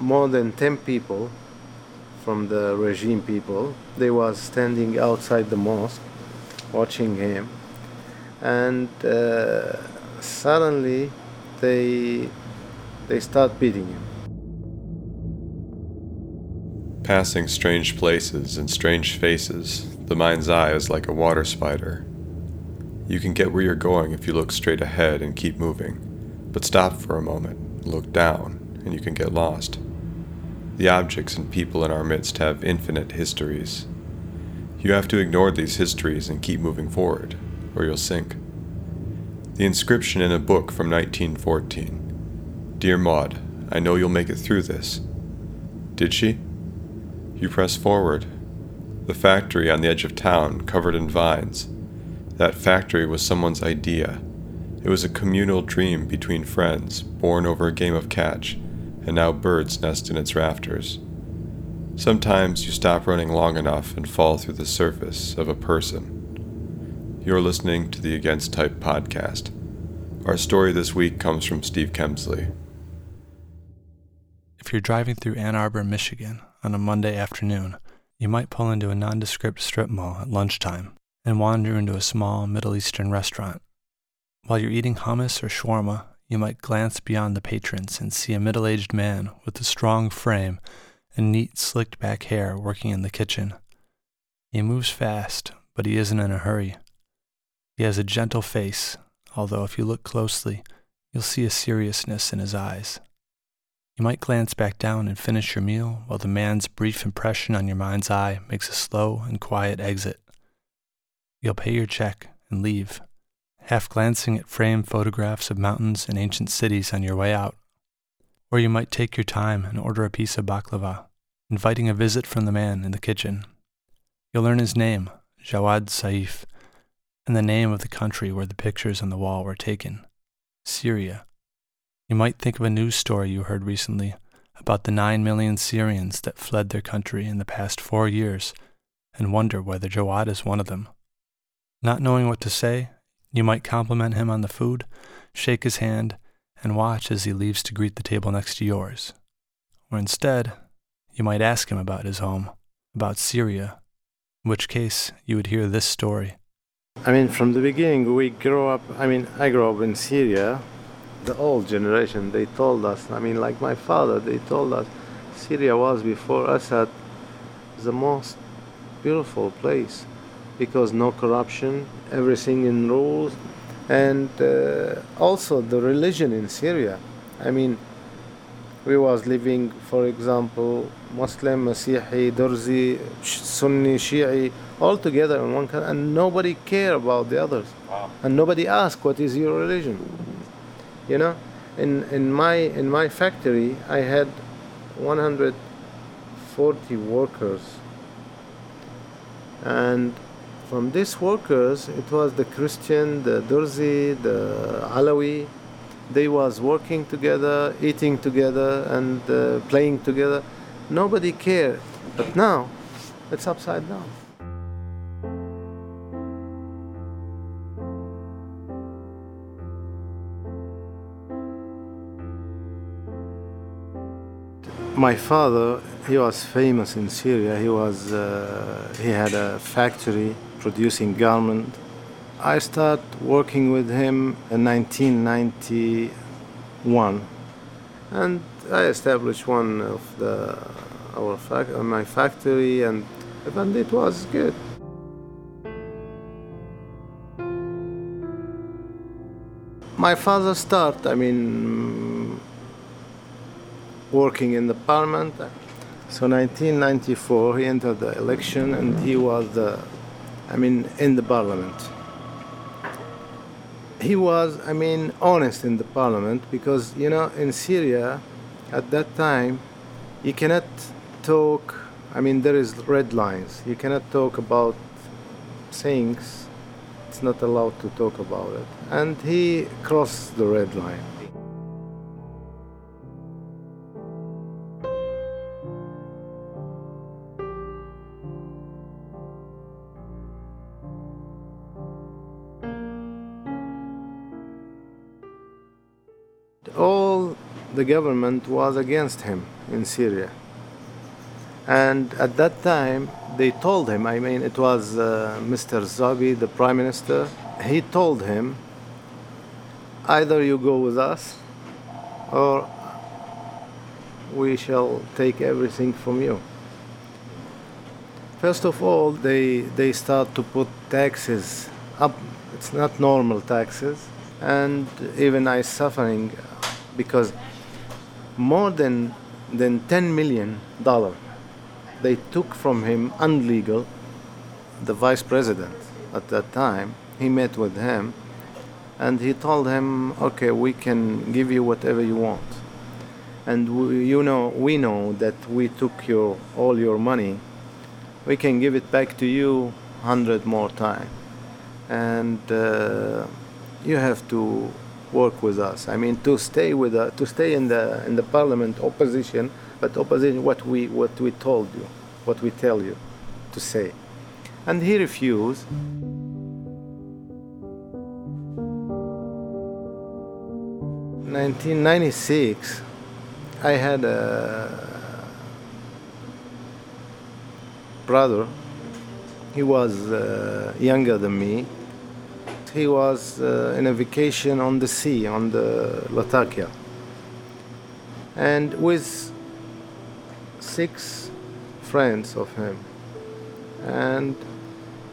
more than 10 people from the regime people. They was standing outside the mosque watching him. And uh, suddenly they, they start beating him. Passing strange places and strange faces, the mind's eye is like a water spider. You can get where you're going if you look straight ahead and keep moving, but stop for a moment, look down, and you can get lost. The objects and people in our midst have infinite histories. You have to ignore these histories and keep moving forward, or you'll sink. The inscription in a book from 1914 Dear Maud, I know you'll make it through this. Did she? You press forward. The factory on the edge of town, covered in vines, that factory was someone's idea. It was a communal dream between friends, born over a game of catch, and now birds nest in its rafters. Sometimes you stop running long enough and fall through the surface of a person. You're listening to the Against Type podcast. Our story this week comes from Steve Kemsley. If you're driving through Ann Arbor, Michigan on a Monday afternoon, you might pull into a nondescript strip mall at lunchtime and wander into a small Middle Eastern restaurant. While you're eating hummus or shawarma, you might glance beyond the patrons and see a middle aged man with a strong frame and neat, slicked back hair working in the kitchen. He moves fast, but he isn't in a hurry. He has a gentle face, although if you look closely, you'll see a seriousness in his eyes. You might glance back down and finish your meal while the man's brief impression on your mind's eye makes a slow and quiet exit. You'll pay your check and leave, half glancing at framed photographs of mountains and ancient cities on your way out. Or you might take your time and order a piece of baklava, inviting a visit from the man in the kitchen. You'll learn his name, Jawad Saif, and the name of the country where the pictures on the wall were taken Syria. You might think of a news story you heard recently about the nine million Syrians that fled their country in the past four years and wonder whether Jawad is one of them. Not knowing what to say, you might compliment him on the food, shake his hand, and watch as he leaves to greet the table next to yours. Or instead, you might ask him about his home, about Syria, in which case you would hear this story. I mean, from the beginning, we grew up, I mean, I grew up in Syria. The old generation, they told us, I mean, like my father, they told us Syria was before Assad the most beautiful place because no corruption, everything in rules, and uh, also the religion in Syria. I mean, we was living, for example, Muslim, Masihi, Durzi, Sunni, Shi'i, all together in one country, and nobody care about the others, wow. and nobody ask what is your religion. You know, in in my in my factory, I had 140 workers, and from these workers, it was the Christian, the Durzi, the Alawi. They was working together, eating together, and uh, playing together. Nobody cared. But now, it's upside down. my father he was famous in syria he was uh, he had a factory producing garment. I start working with him in 1991, and I established one of the our fac- uh, my factory, and and it was good. My father start, I mean, working in the parliament. So 1994, he entered the election, and he was the I mean, in the parliament. He was, I mean, honest in the parliament because, you know, in Syria at that time, you cannot talk, I mean, there is red lines. You cannot talk about things, it's not allowed to talk about it. And he crossed the red line. The government was against him. in Syria. And at that time, they told him, I mean, it was uh, Mr. Zabi, the prime minister, he told him, either you go with us or we shall take everything from you. First of all, they, they start to put taxes up. It's not normal taxes. And even I suffering because more than, than $10 million they took from him unlegal the vice president at that time. He met with him and he told him, okay, we can give you whatever you want. And we, you know, we know that we took your, all your money we can give it back to you hundred more times, and uh, you have to work with us. I mean, to stay with uh, to stay in the in the parliament opposition, but opposition what we what we told you, what we tell you to say, and he refused. Nineteen ninety six, I had a brother. He was uh, younger than me. He was uh, in a vacation on the sea, on the Latakia. And with six friends of him. And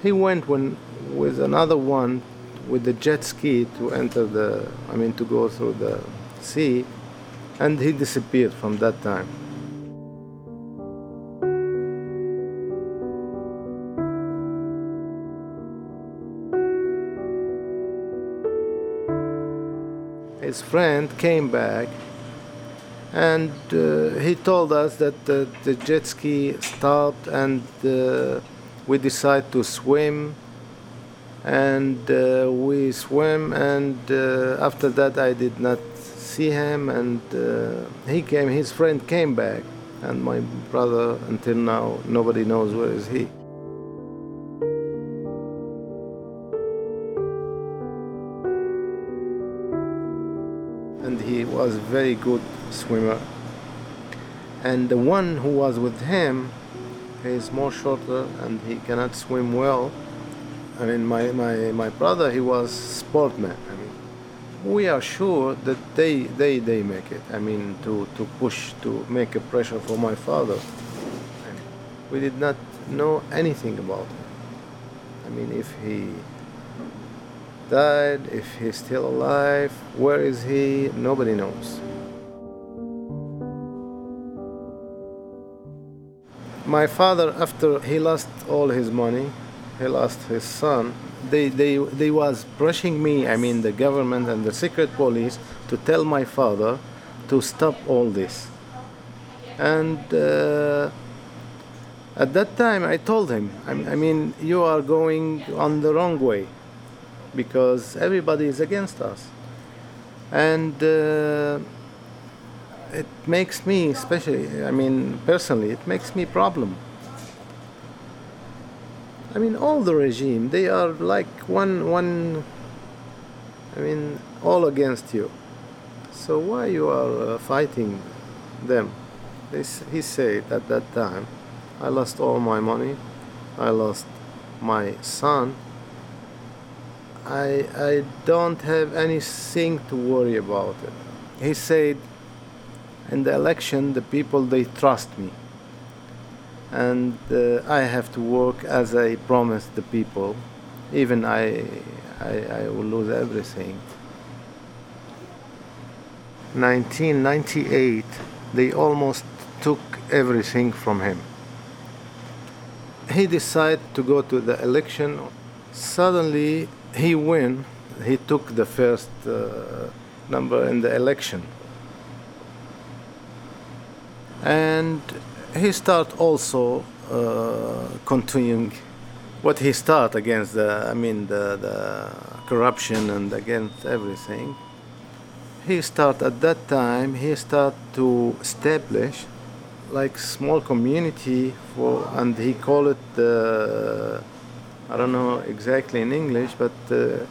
he went when, with another one with the jet ski to enter the, I mean, to go through the sea. And he disappeared from that time. His friend came back and uh, he told us that uh, the jet ski stopped and uh, we decided to swim and uh, we swim and uh, after that i did not see him and uh, he came his friend came back and my brother until now nobody knows where is he very good swimmer. And the one who was with him is more shorter and he cannot swim well. I mean, my, my, my brother, he was sportman. I mean, we are sure that they, they, they make it. I mean, to, to push, to make a pressure for my father. we did not know anything about him. I mean, if he died, if he's still alive, where is he, nobody knows. My father, after he lost all his money, he lost his son, they, they, they was brushing me, I mean the government and the secret police, to tell my father to stop all this. And uh, at that time I told him, I, I mean, you are going on the wrong way because everybody is against us. And uh, it makes me, especially, I mean, personally, it makes me problem. I mean, all the regime, they are like one, one, I mean, all against you. So why you are uh, fighting them? They, he said at that time, I lost all my money, I lost my son, I, I don't have anything to worry about it. He said, in the election, the people, they trust me. And uh, I have to work as I promised the people. Even I, I, I will lose everything. 1998, they almost took everything from him. He decided to go to the election. Suddenly, he win. He took the first uh, number in the election, and he start also uh, continuing what he start against the I mean the, the corruption and against everything. He start at that time. He start to establish like small community for and he call it the I don't know exactly in English, but uh,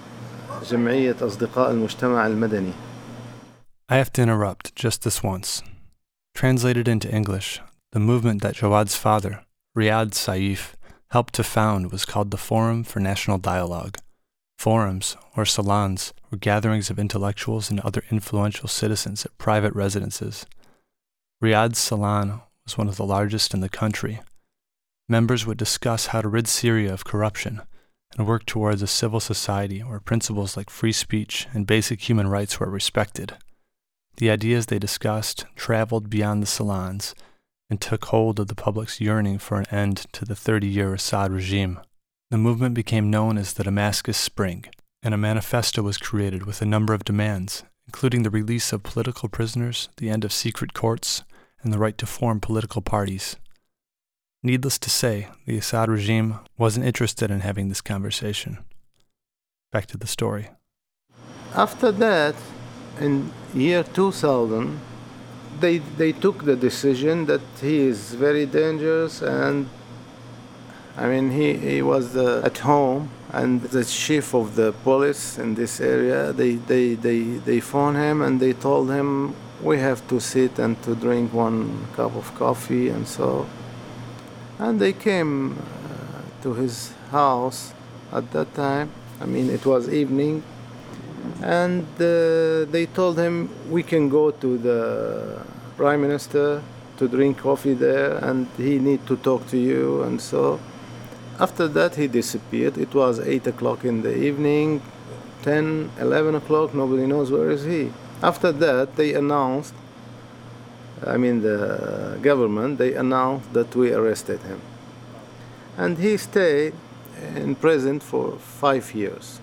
جمعية أصدقاء المجتمع المدني. I have to interrupt just this once. Translated into English, the movement that Jawad's father, Riyad Saif, helped to found was called the Forum for National Dialogue. Forums, or salons, were gatherings of intellectuals and other influential citizens at private residences. Riyad's salon was one of the largest in the country Members would discuss how to rid Syria of corruption and work towards a civil society where principles like free speech and basic human rights were respected. The ideas they discussed traveled beyond the salons and took hold of the public's yearning for an end to the 30 year Assad regime. The movement became known as the Damascus Spring, and a manifesto was created with a number of demands, including the release of political prisoners, the end of secret courts, and the right to form political parties. Needless to say, the Assad regime wasn't interested in having this conversation. Back to the story. After that, in year 2000, they, they took the decision that he is very dangerous and I mean he, he was uh, at home and the chief of the police in this area they, they, they, they phoned him and they told him we have to sit and to drink one cup of coffee and so and they came uh, to his house at that time. I mean it was evening. And uh, they told him we can go to the prime minister to drink coffee there and he need to talk to you. And so after that he disappeared. It was 8 o'clock in the evening 10 11 o'clock nobody knows where is he. After that they announced i mean the government they announced that we arrested him and he stayed in prison for five years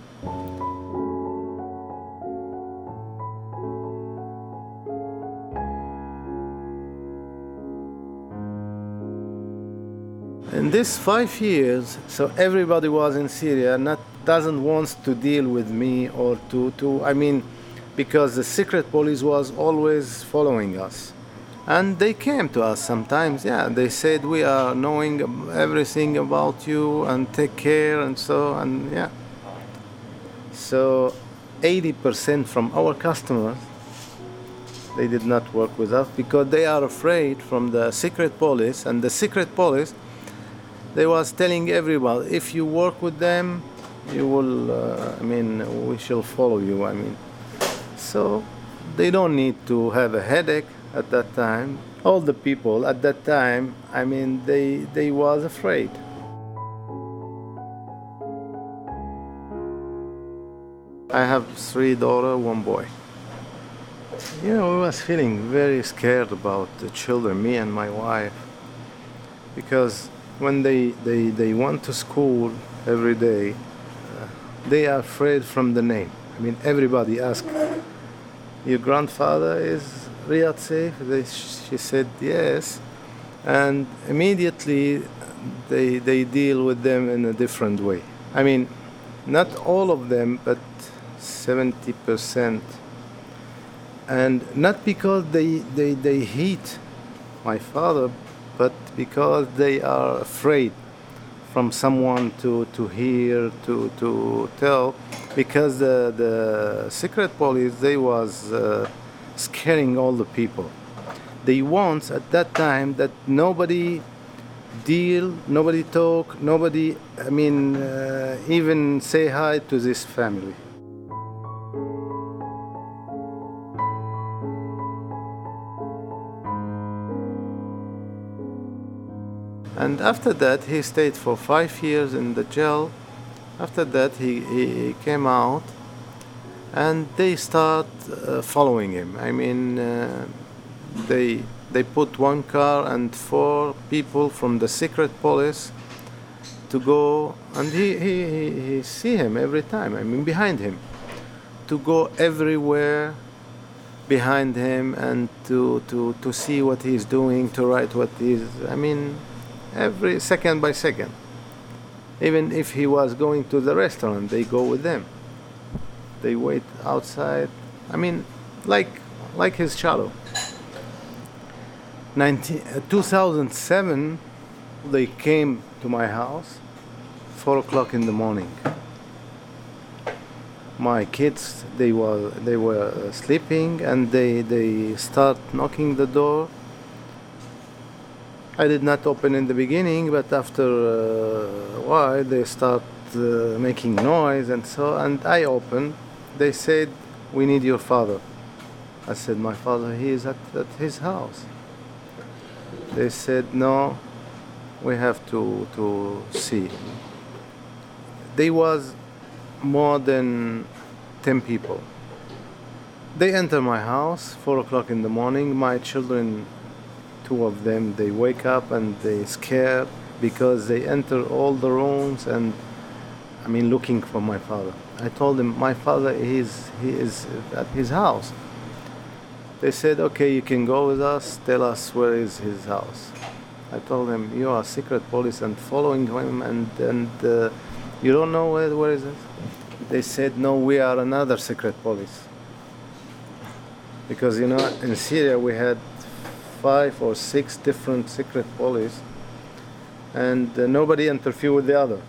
in this five years, so everybody was in Syria, not doesn't want to deal with me or to, to I mean, because the secret police was always following us. And they came to us sometimes, yeah. They said we are knowing everything about you and take care and so and yeah. So 80% from our customers they did not work with us because they are afraid from the secret police and the secret police they was telling everyone if you work with them you will uh, i mean we shall follow you i mean so they don't need to have a headache at that time all the people at that time i mean they they was afraid. I have three daughter one boy. You know, I was feeling very scared about the children, me and my wife, because when they, they, they went to school every day, uh, they are afraid from the name. I mean, everybody asked, Your grandfather is Riyad Saif? They, she said, Yes. And immediately they, they deal with them in a different way. I mean, not all of them, but 70%. And not because they, they, they hate my father, but because they are afraid from someone to, to hear, to, to tell, because the, the secret police, they was uh, scaring all the people. They want at that time that nobody deal, nobody talk, nobody, I mean, uh, even say hi to this family. And after that, he stayed for five years in the jail. After that, he, he came out and they start uh, following him. I mean, uh, they, they put one car and four people from the secret police to go, and he, he, he, he see him every time, I mean, behind him, to go everywhere behind him and to, to, to see what he's doing, to write what he's, I mean, every second by second. Even if he was going to the restaurant, they go with them. They wait outside. I mean, like like his shadow. 19, uh, 2007, they came to my house, four o'clock in the morning. My kids, they were they were sleeping, and they they start knocking the door I did not open in the beginning, but after uh, a while they start uh, making noise and so, and I opened. They said, "We need your father." I said, "My father, he is at, at his house." They said, "No, we have to to see." There was more than ten people. They enter my house four o'clock in the morning. My children two of them they wake up and they scared because they enter all the rooms and I mean looking for my father. I told them my father is he is at his house. They said, "Okay, you can go with us. Tell us where is his house." I told them, "You are secret police and following him, and and uh, you don't know where where is it?" They said, "No, we are another secret police." Because you know, in Syria we had five or six different secret police, and uh, nobody interfere with the other.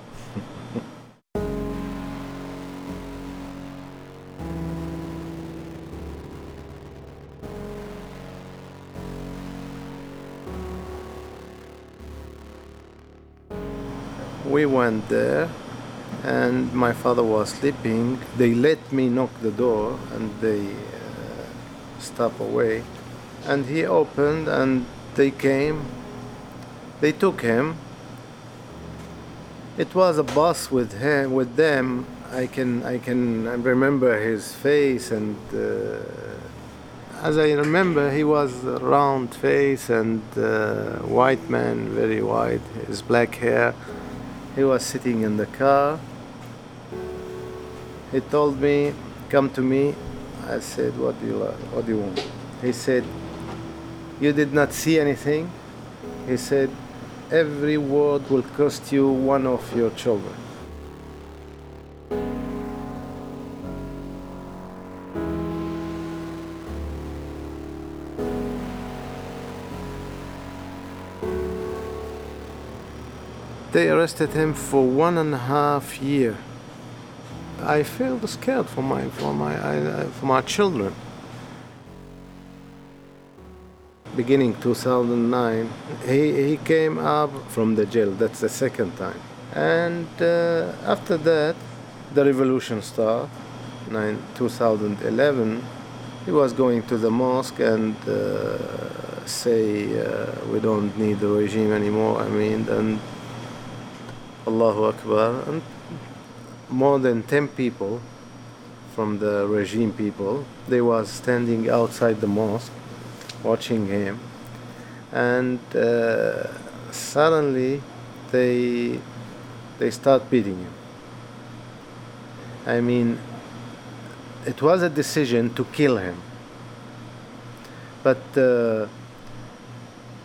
We went there and my father was sleeping. They let me knock the door and they uh, stop away. And he opened and they came. They took him. It was a bus with him with them. I can i can remember his face and uh, as i remember he was round face and uh, white man very white his black hair he was sitting in the car. He told me come to me. I said what do you what do you want? He said you did not see anything? He said every word will cost you one of your children they arrested him for one and a half year. I felt scared for my for my for my children. Beginning 2009 he, he came up from the jail. That's the second time. And uh, after that the revolution started. In 2011 he was going to the mosque and uh, say uh, we don't need the regime anymore i mean and allahu akbar and more than 10 people from the regime people they was standing outside the mosque watching him. And uh, suddenly they they start beating him. I mean it was a decision to kill him. But uh,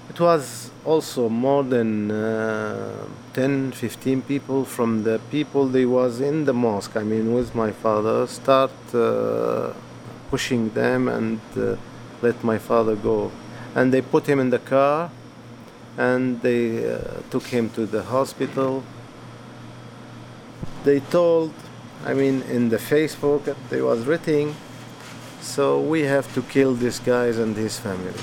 it was also more than uh, 10 15 people from the people they was in the mosque i mean with my father start uh, pushing them and uh, let my father go. And they put him in the car and they uh, took him to the hospital. They told, I mean, in the Facebook, they was written, so we have to kill these guys and his family.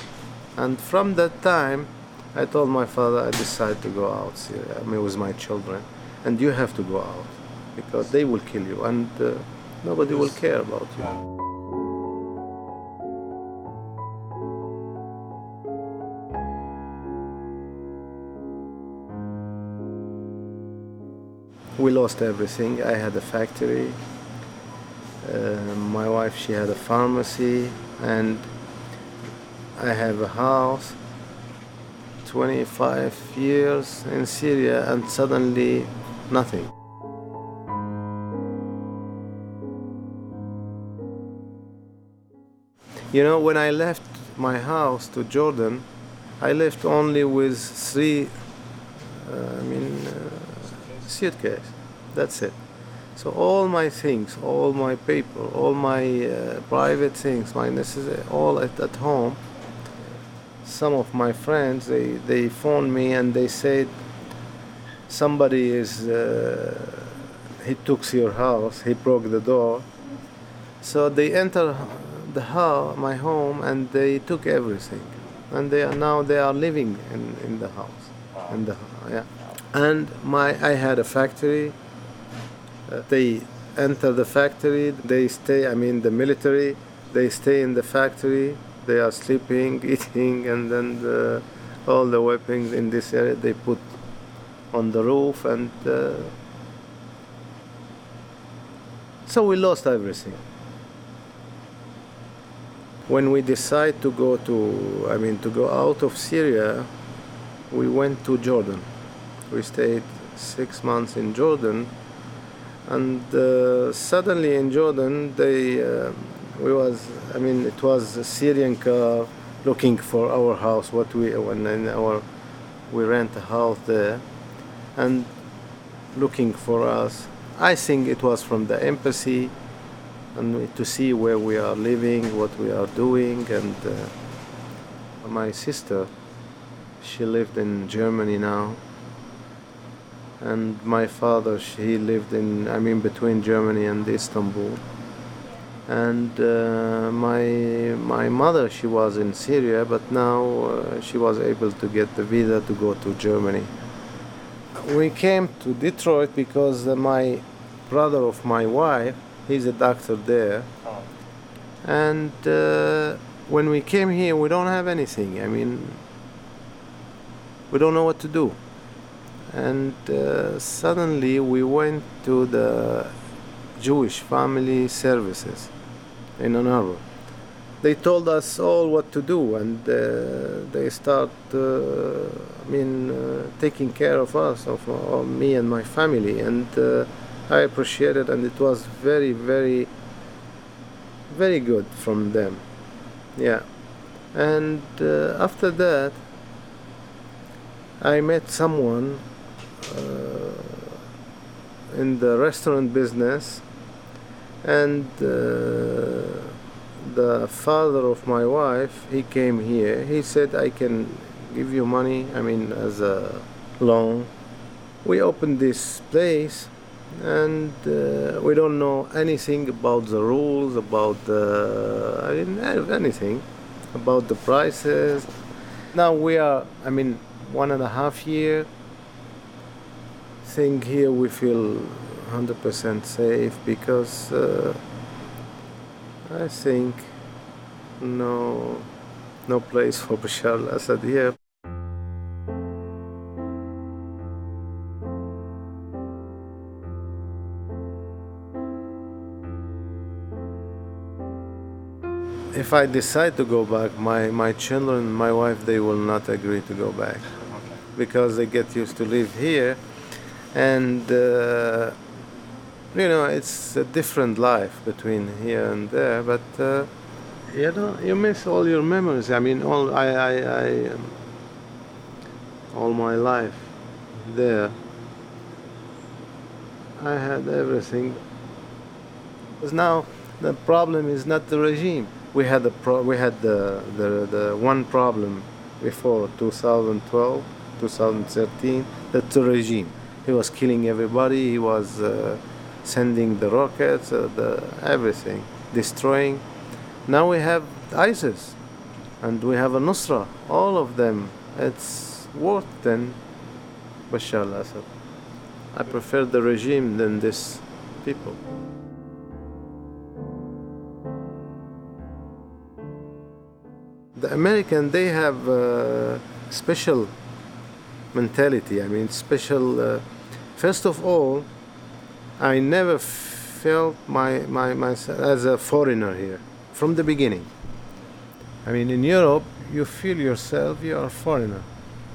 And from that time, I told my father I decided to go out I mean, with my children, and you have to go out because they will kill you and uh, nobody will care about you. we lost everything. I had a factory. Uh, my wife, she had a pharmacy, and I have a house. 25 years in Syria, and suddenly nothing. You know, when I left my house to Jordan, I left only with three, uh, I mean, uh, suitcase. That's it. So all my things, all my paper, all my uh, private things, my necessary, all at, at home. Some of my friends, they, they phoned me and they said, somebody is, uh, he took your house, he broke the door. So they enter the house, my home, and they took everything. and they are now they are living in, in the house. In the yeah, and my I had a factory. Uh, they enter the factory. They stay. I mean the military. They stay in the factory. They are sleeping, eating, and then the, all the weapons in this area they put on the roof and. Uh, so we lost everything when we decide to go to i mean to go out of syria we went to jordan we stayed six months in jordan and uh, suddenly in jordan they uh, we was i mean it was a syrian car looking for our house what we when in our we rent a house there and looking for us i think it was from the embassy and to see where we are living, what we are doing. And uh, my sister, she lived in Germany now, and my father, he lived in, I mean, between Germany and Istanbul. And uh, my my mother, she was in Syria, but now uh, she was able to get the visa to go to Germany. We came to Detroit because uh, my brother of my wife He's a doctor there. And uh, when we came here, we don't have anything. I mean, we don't know what to do. And uh, suddenly we went to the Jewish Family Services in Ann Arbor. They told us all what to do, and uh, they start, uh, I mean, uh, taking care of us, of, of, me and my family. And uh, I appreciate it, and it was very, very, very good from them. Yeah, and uh, after that, I met someone uh, in the restaurant business, and uh, the father of my wife he came here. He said, "I can give you money. I mean, as a loan." We opened this place and uh, we don't know anything about the rules, about the, I mean, anything, about the prices. Now we are, I mean, one and a half year. Thing here we feel 100% safe because uh, I think no, no place for Bashar al-Assad here. if I decide to go back, my, my children, my wife, they will not agree to go back okay. because they get used to live here, and uh, you know it's a different life between here and there. But uh, you know you miss all your memories. I mean, all I, I, I um, all my life there. I had everything. Because now the problem is not the regime we had the pro- we had the, the the one problem before 2012 2013 that's the regime he was killing everybody he was uh, sending the rockets uh, the everything destroying now we have isis and we have a nusra all of them it's worse than bashar al-assad i prefer the regime than this people the American they have a special mentality. I mean, special. Uh, first of all, I never felt my, my myself as a foreigner here from the beginning. I mean, in Europe, you feel yourself you are a foreigner,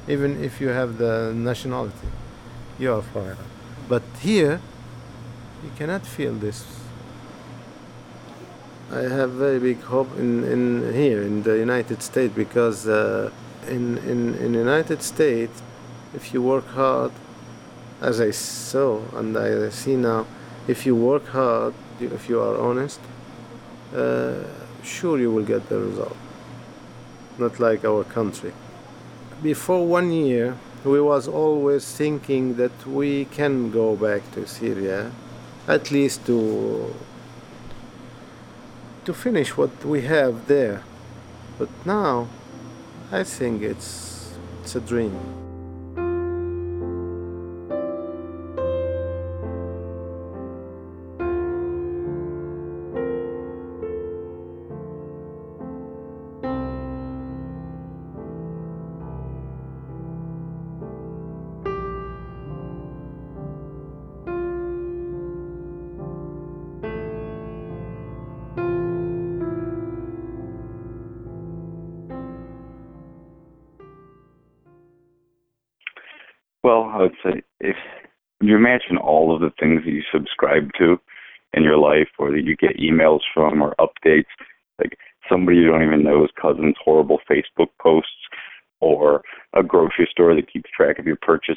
even if you have the nationality, you are a foreigner. But here, you cannot feel this I have very big hope in, in here in the United States because uh, in, in in United States, if you work hard, as I saw and I see now, if you work hard, if you are honest, uh, sure you will get the result. Not like our country. Before one year, we was always thinking that we can go back to Syria, at least to to finish what we have there. But now I think it's it's a dream.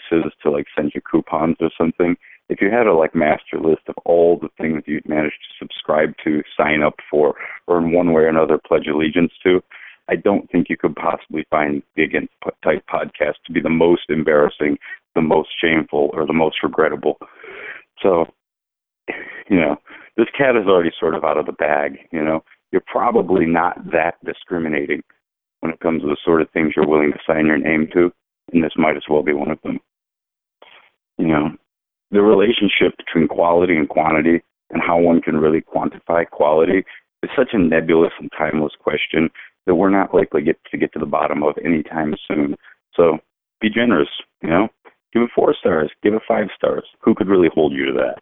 Purchases to like send you coupons or something. If you had a like master list of all the things you'd managed to subscribe to, sign up for, or in one way or another pledge allegiance to, I don't think you could possibly find the Against Type podcast to be the most embarrassing, the most shameful, or the most regrettable. So, you know, this cat is already sort of out of the bag. You know, you're probably not that discriminating when it comes to the sort of things you're willing to sign your name to, and this might as well be one of them. You know, the relationship between quality and quantity and how one can really quantify quality is such a nebulous and timeless question that we're not likely get to get to the bottom of anytime soon. So be generous, you know. Give it four stars, give it five stars. Who could really hold you to that?